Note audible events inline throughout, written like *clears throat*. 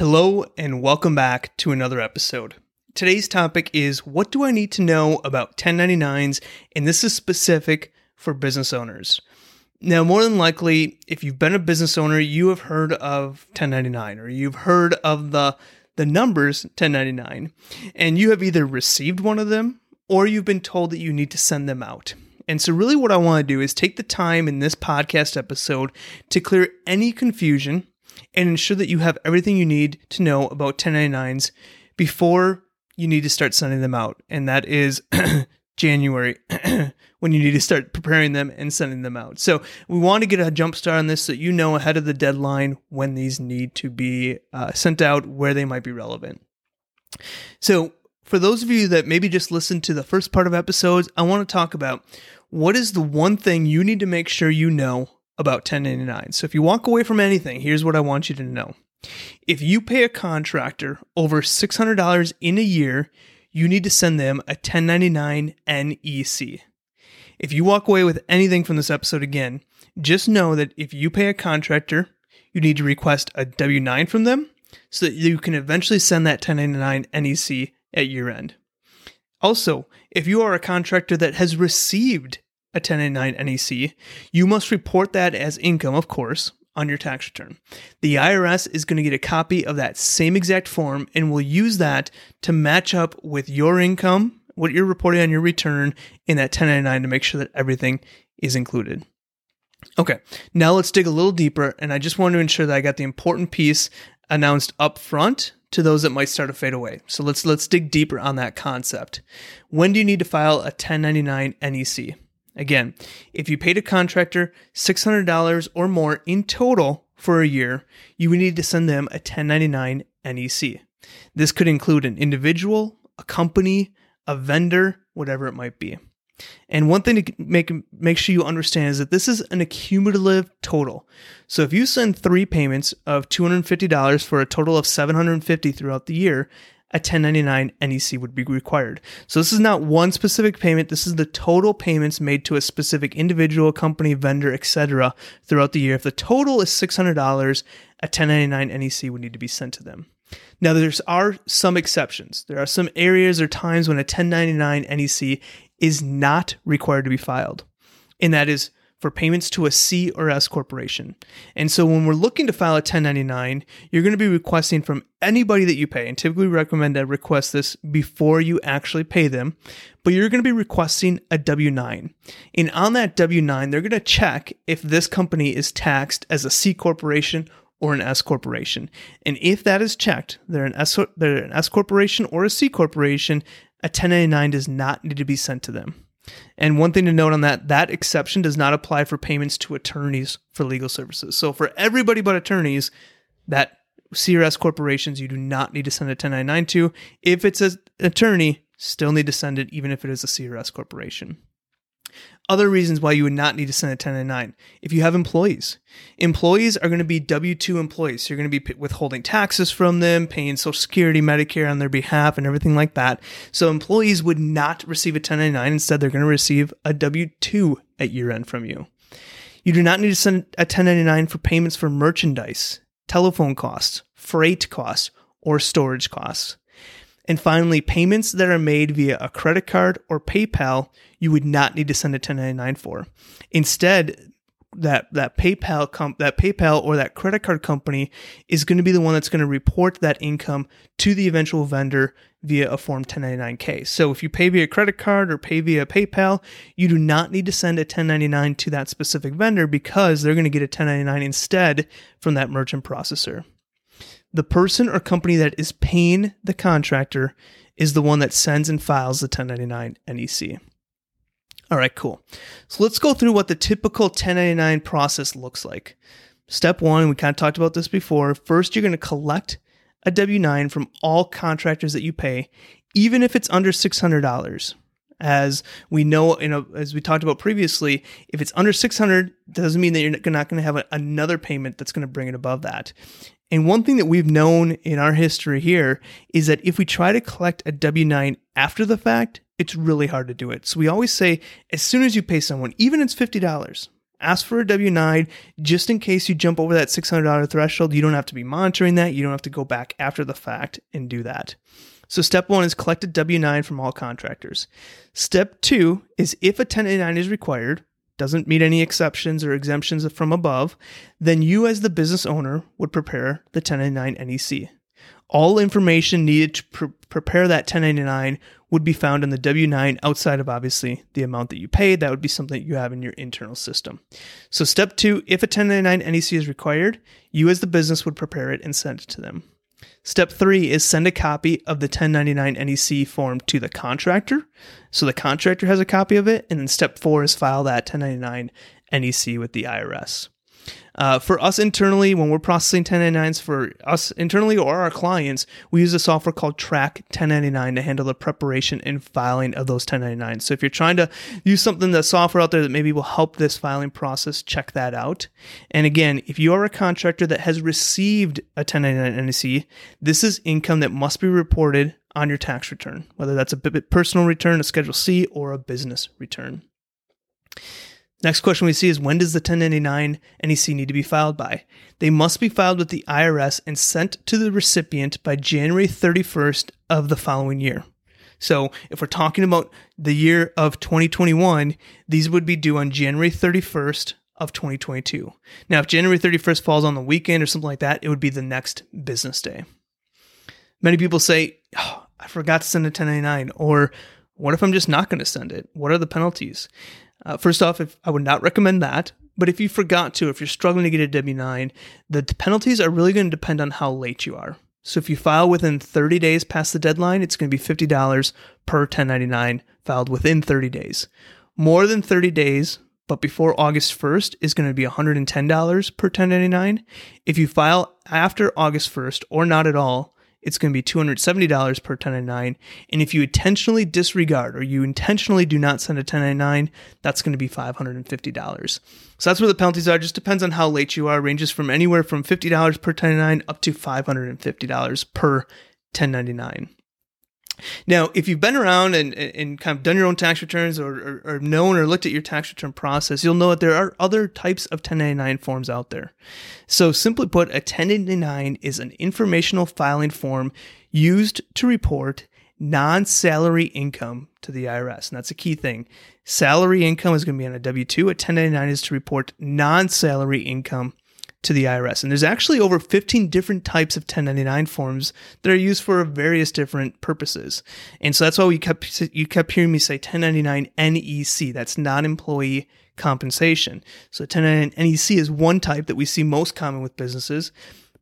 Hello, and welcome back to another episode. Today's topic is what do I need to know about 1099s? And this is specific for business owners. Now, more than likely, if you've been a business owner, you have heard of 1099 or you've heard of the, the numbers 1099, and you have either received one of them or you've been told that you need to send them out. And so, really, what I want to do is take the time in this podcast episode to clear any confusion and ensure that you have everything you need to know about 1099s before you need to start sending them out. And that is *clears throat* January *clears throat* when you need to start preparing them and sending them out. So we want to get a jump start on this so you know ahead of the deadline when these need to be uh, sent out, where they might be relevant. So for those of you that maybe just listened to the first part of episodes, I want to talk about what is the one thing you need to make sure you know about 1099. So if you walk away from anything, here's what I want you to know. If you pay a contractor over $600 in a year, you need to send them a 1099 NEC. If you walk away with anything from this episode again, just know that if you pay a contractor, you need to request a W 9 from them so that you can eventually send that 1099 NEC at year end. Also, if you are a contractor that has received a 1099 NEC, you must report that as income, of course, on your tax return. The IRS is going to get a copy of that same exact form and will use that to match up with your income, what you're reporting on your return in that 1099 to make sure that everything is included. Okay, now let's dig a little deeper, and I just want to ensure that I got the important piece announced up front to those that might start to fade away. So let's let's dig deeper on that concept. When do you need to file a 1099 NEC? Again, if you paid a contractor $600 or more in total for a year, you would need to send them a 1099 NEC. This could include an individual, a company, a vendor, whatever it might be. And one thing to make make sure you understand is that this is an accumulative total. So if you send three payments of $250 for a total of 750 throughout the year, a 1099 NEC would be required. So this is not one specific payment, this is the total payments made to a specific individual, company, vendor, etc. throughout the year. If the total is $600, a 1099 NEC would need to be sent to them. Now there are some exceptions. There are some areas or times when a 1099 NEC is not required to be filed. And that is for payments to a C or S corporation. And so when we're looking to file a 1099, you're going to be requesting from anybody that you pay, and typically recommend that request this before you actually pay them, but you're going to be requesting a W 9. And on that W 9, they're going to check if this company is taxed as a C corporation or an S corporation. And if that is checked, they're an S, they're an S corporation or a C corporation, a 1099 does not need to be sent to them. And one thing to note on that, that exception does not apply for payments to attorneys for legal services. So for everybody but attorneys, that C or S corporations, you do not need to send a 1099 to. If it's an attorney, still need to send it even if it is a C or S corporation. Other reasons why you would not need to send a 1099 if you have employees. Employees are going to be W 2 employees. So you're going to be withholding taxes from them, paying Social Security, Medicare on their behalf, and everything like that. So employees would not receive a 1099. Instead, they're going to receive a W 2 at year end from you. You do not need to send a 1099 for payments for merchandise, telephone costs, freight costs, or storage costs. And finally, payments that are made via a credit card or PayPal, you would not need to send a 1099 for. Instead, that that PayPal comp that PayPal or that credit card company is going to be the one that's going to report that income to the eventual vendor via a form 1099K. So if you pay via credit card or pay via PayPal, you do not need to send a 1099 to that specific vendor because they're going to get a 1099 instead from that merchant processor the person or company that is paying the contractor is the one that sends and files the 1099 NEC. All right, cool. So let's go through what the typical 1099 process looks like. Step one, we kind of talked about this before. First, you're going to collect a W 9 from all contractors that you pay, even if it's under $600. As we know, you know, as we talked about previously, if it's under 600, doesn't mean that you're not going to have another payment that's going to bring it above that. And one thing that we've known in our history here is that if we try to collect a W 9 after the fact, it's really hard to do it. So we always say as soon as you pay someone, even it's $50 ask for a W 9 just in case you jump over that $600 threshold. You don't have to be monitoring that. You don't have to go back after the fact and do that. So, step one is collect a W 9 from all contractors. Step two is if a 1099 is required, doesn't meet any exceptions or exemptions from above, then you, as the business owner, would prepare the 1099 NEC. All information needed to pre- prepare that 1099 would be found in the W 9 outside of obviously the amount that you paid. That would be something you have in your internal system. So, step two if a 1099 NEC is required, you, as the business, would prepare it and send it to them. Step three is send a copy of the 1099 NEC form to the contractor. So the contractor has a copy of it. And then step four is file that 1099 NEC with the IRS. Uh, for us internally, when we're processing 1099s for us internally or our clients, we use a software called Track 1099 to handle the preparation and filing of those 1099s. So if you're trying to use something, the software out there that maybe will help this filing process, check that out. And again, if you are a contractor that has received a 1099 NEC, this is income that must be reported on your tax return, whether that's a personal return, a Schedule C, or a business return. Next question we see is when does the 1099 NEC need to be filed by? They must be filed with the IRS and sent to the recipient by January 31st of the following year. So if we're talking about the year of 2021, these would be due on January 31st of 2022. Now, if January 31st falls on the weekend or something like that, it would be the next business day. Many people say, oh, I forgot to send a 1099, or what if I'm just not going to send it? What are the penalties? Uh, first off, if I would not recommend that. But if you forgot to, if you're struggling to get a W 9, the penalties are really going to depend on how late you are. So if you file within 30 days past the deadline, it's going to be $50 per 1099 filed within 30 days. More than 30 days, but before August 1st, is going to be $110 per 1099. If you file after August 1st or not at all, it's going to be $270 per 1099. And if you intentionally disregard or you intentionally do not send a 1099, that's going to be $550. So that's where the penalties are. It just depends on how late you are. ranges from anywhere from $50 per 1099 up to $550 per 1099. Now, if you've been around and, and kind of done your own tax returns or, or, or, known or looked at your tax return process, you'll know that there are other types of 1099 forms out there. So, simply put, a 1099 is an informational filing form used to report non salary income to the IRS. And that's a key thing. Salary income is going to be on a W 2, a 1099 is to report non salary income to the IRS. And there's actually over 15 different types of 1099 forms that are used for various different purposes. And so that's why we kept you kept hearing me say 1099 NEC. That's non-employee compensation. So 1099 NEC is one type that we see most common with businesses.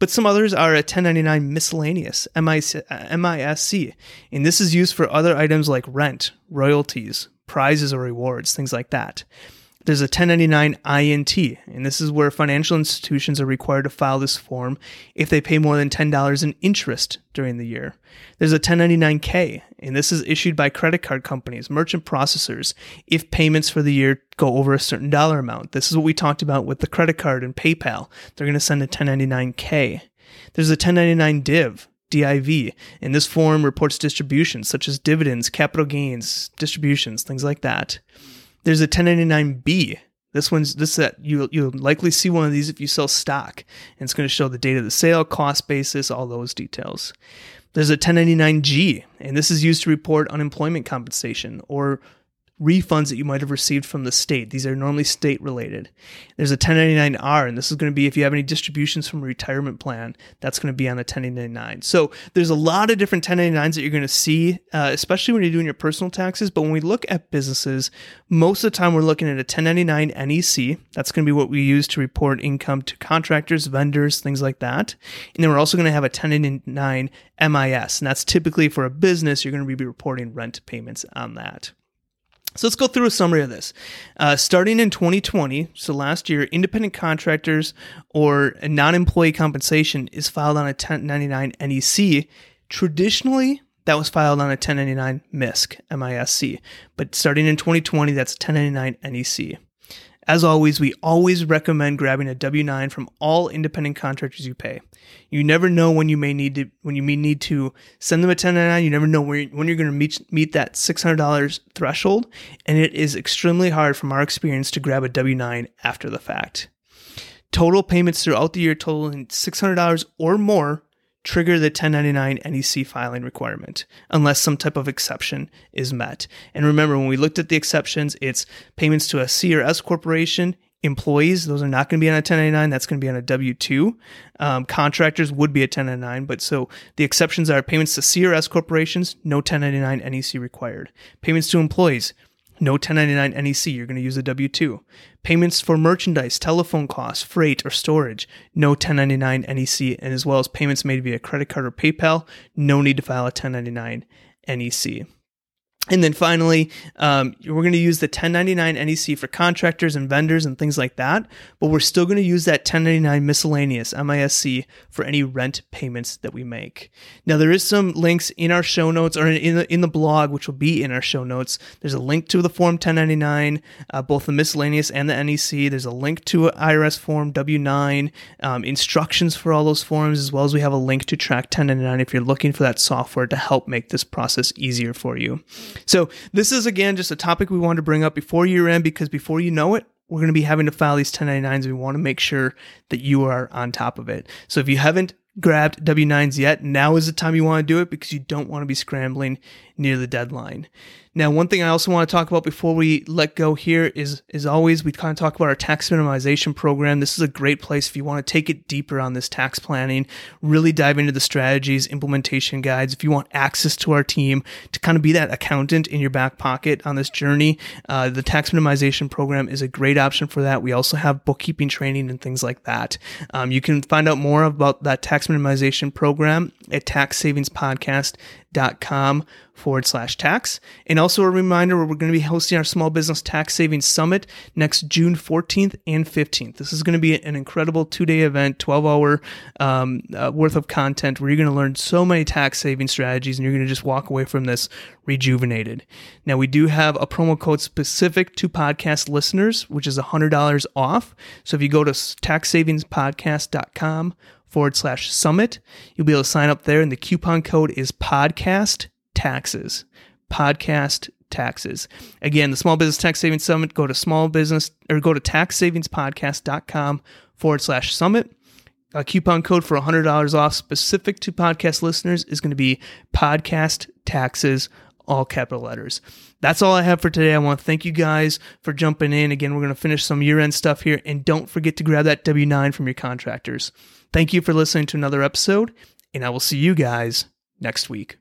But some others are a 1099 miscellaneous, MISC, uh, and this is used for other items like rent, royalties, prizes or rewards, things like that. There's a 1099 INT, and this is where financial institutions are required to file this form if they pay more than $10 in interest during the year. There's a 1099K, and this is issued by credit card companies, merchant processors, if payments for the year go over a certain dollar amount. This is what we talked about with the credit card and PayPal. They're going to send a 1099K. There's a 1099 DIV, DIV. And this form reports distributions such as dividends, capital gains, distributions, things like that. There's a 1099B. This one's this that you you'll likely see one of these if you sell stock, and it's going to show the date of the sale, cost basis, all those details. There's a 1099G, and this is used to report unemployment compensation or refunds that you might have received from the state. These are normally state related. There's a 1099R, and this is going to be if you have any distributions from a retirement plan, that's going to be on the 1099. So there's a lot of different 1099s that you're going to see, uh, especially when you're doing your personal taxes. But when we look at businesses, most of the time we're looking at a 1099 NEC. That's going to be what we use to report income to contractors, vendors, things like that. And then we're also going to have a 1099 MIS, and that's typically for a business, you're going to be reporting rent payments on that. So let's go through a summary of this. Uh, starting in 2020, so last year, independent contractors or non employee compensation is filed on a 1099 NEC. Traditionally, that was filed on a 1099 MISC, MISC. But starting in 2020, that's 1099 NEC. As always, we always recommend grabbing a W-9 from all independent contractors you pay. You never know when you may need to when you may need to send them a 1099. You never know when you're, going to meet meet that $600 threshold, and it is extremely hard from our experience to grab a W-9 after the fact. Total payments throughout the year totaling $600 or more trigger the 1099 NEC filing requirement unless some type of exception is met. And remember, when we looked at the exceptions, it's payments to a C or S corporation, employees, those are not going to be on a 1099, that's going to be on a W 2. Um, contractors would be a 1099, but so the exceptions are payments to C or S corporations, no 1099 NEC required. Payments to employees, no 1099 NEC, you're going to use a W 2. Payments for merchandise, telephone costs, freight, or storage, no 1099 NEC, and as well as payments made via credit card or PayPal, no need to file a 1099 NEC. And then finally, um, we're going to use the 1099 NEC for contractors and vendors and things like that, but we're still going to use that 1099 miscellaneous MISC for any rent payments that we make. Now, there is some links in our show notes or in the, in the blog, which will be in our show notes. There's a link to the Form 1099, uh, both the miscellaneous and the NEC. There's a link to IRS Form W9, um, instructions for all those forms, as well as we have a link to Track 1099 if you're looking for that software to help make this process easier for you. So this is again just a topic we wanted to bring up before year end because before you know it, we're going to be having to file these 1099s. We want to make sure that you are on top of it. So if you haven't grabbed W9s yet, now is the time you want to do it because you don't want to be scrambling near the deadline. Now, one thing I also want to talk about before we let go here is, as always we kind of talk about our tax minimization program. This is a great place if you want to take it deeper on this tax planning, really dive into the strategies, implementation guides. If you want access to our team to kind of be that accountant in your back pocket on this journey, uh, the tax minimization program is a great option for that. We also have bookkeeping training and things like that. Um, you can find out more about that tax minimization program at taxsavingspodcast.com forward slash tax. And also a reminder we're going to be hosting our Small Business Tax Savings Summit next June 14th and 15th. This is going to be an incredible two day event, 12 hour um, uh, worth of content where you're going to learn so many tax saving strategies and you're going to just walk away from this rejuvenated. Now, we do have a promo code specific to podcast listeners, which is $100 off. So if you go to taxsavingspodcast.com forward slash summit, you'll be able to sign up there, and the coupon code is podcast taxes. Podcast taxes. Again, the Small Business Tax Savings Summit, go to small business or go to taxsavingspodcast.com forward slash summit. A coupon code for $100 off specific to podcast listeners is going to be podcast taxes, all capital letters. That's all I have for today. I want to thank you guys for jumping in. Again, we're going to finish some year end stuff here, and don't forget to grab that W 9 from your contractors. Thank you for listening to another episode, and I will see you guys next week.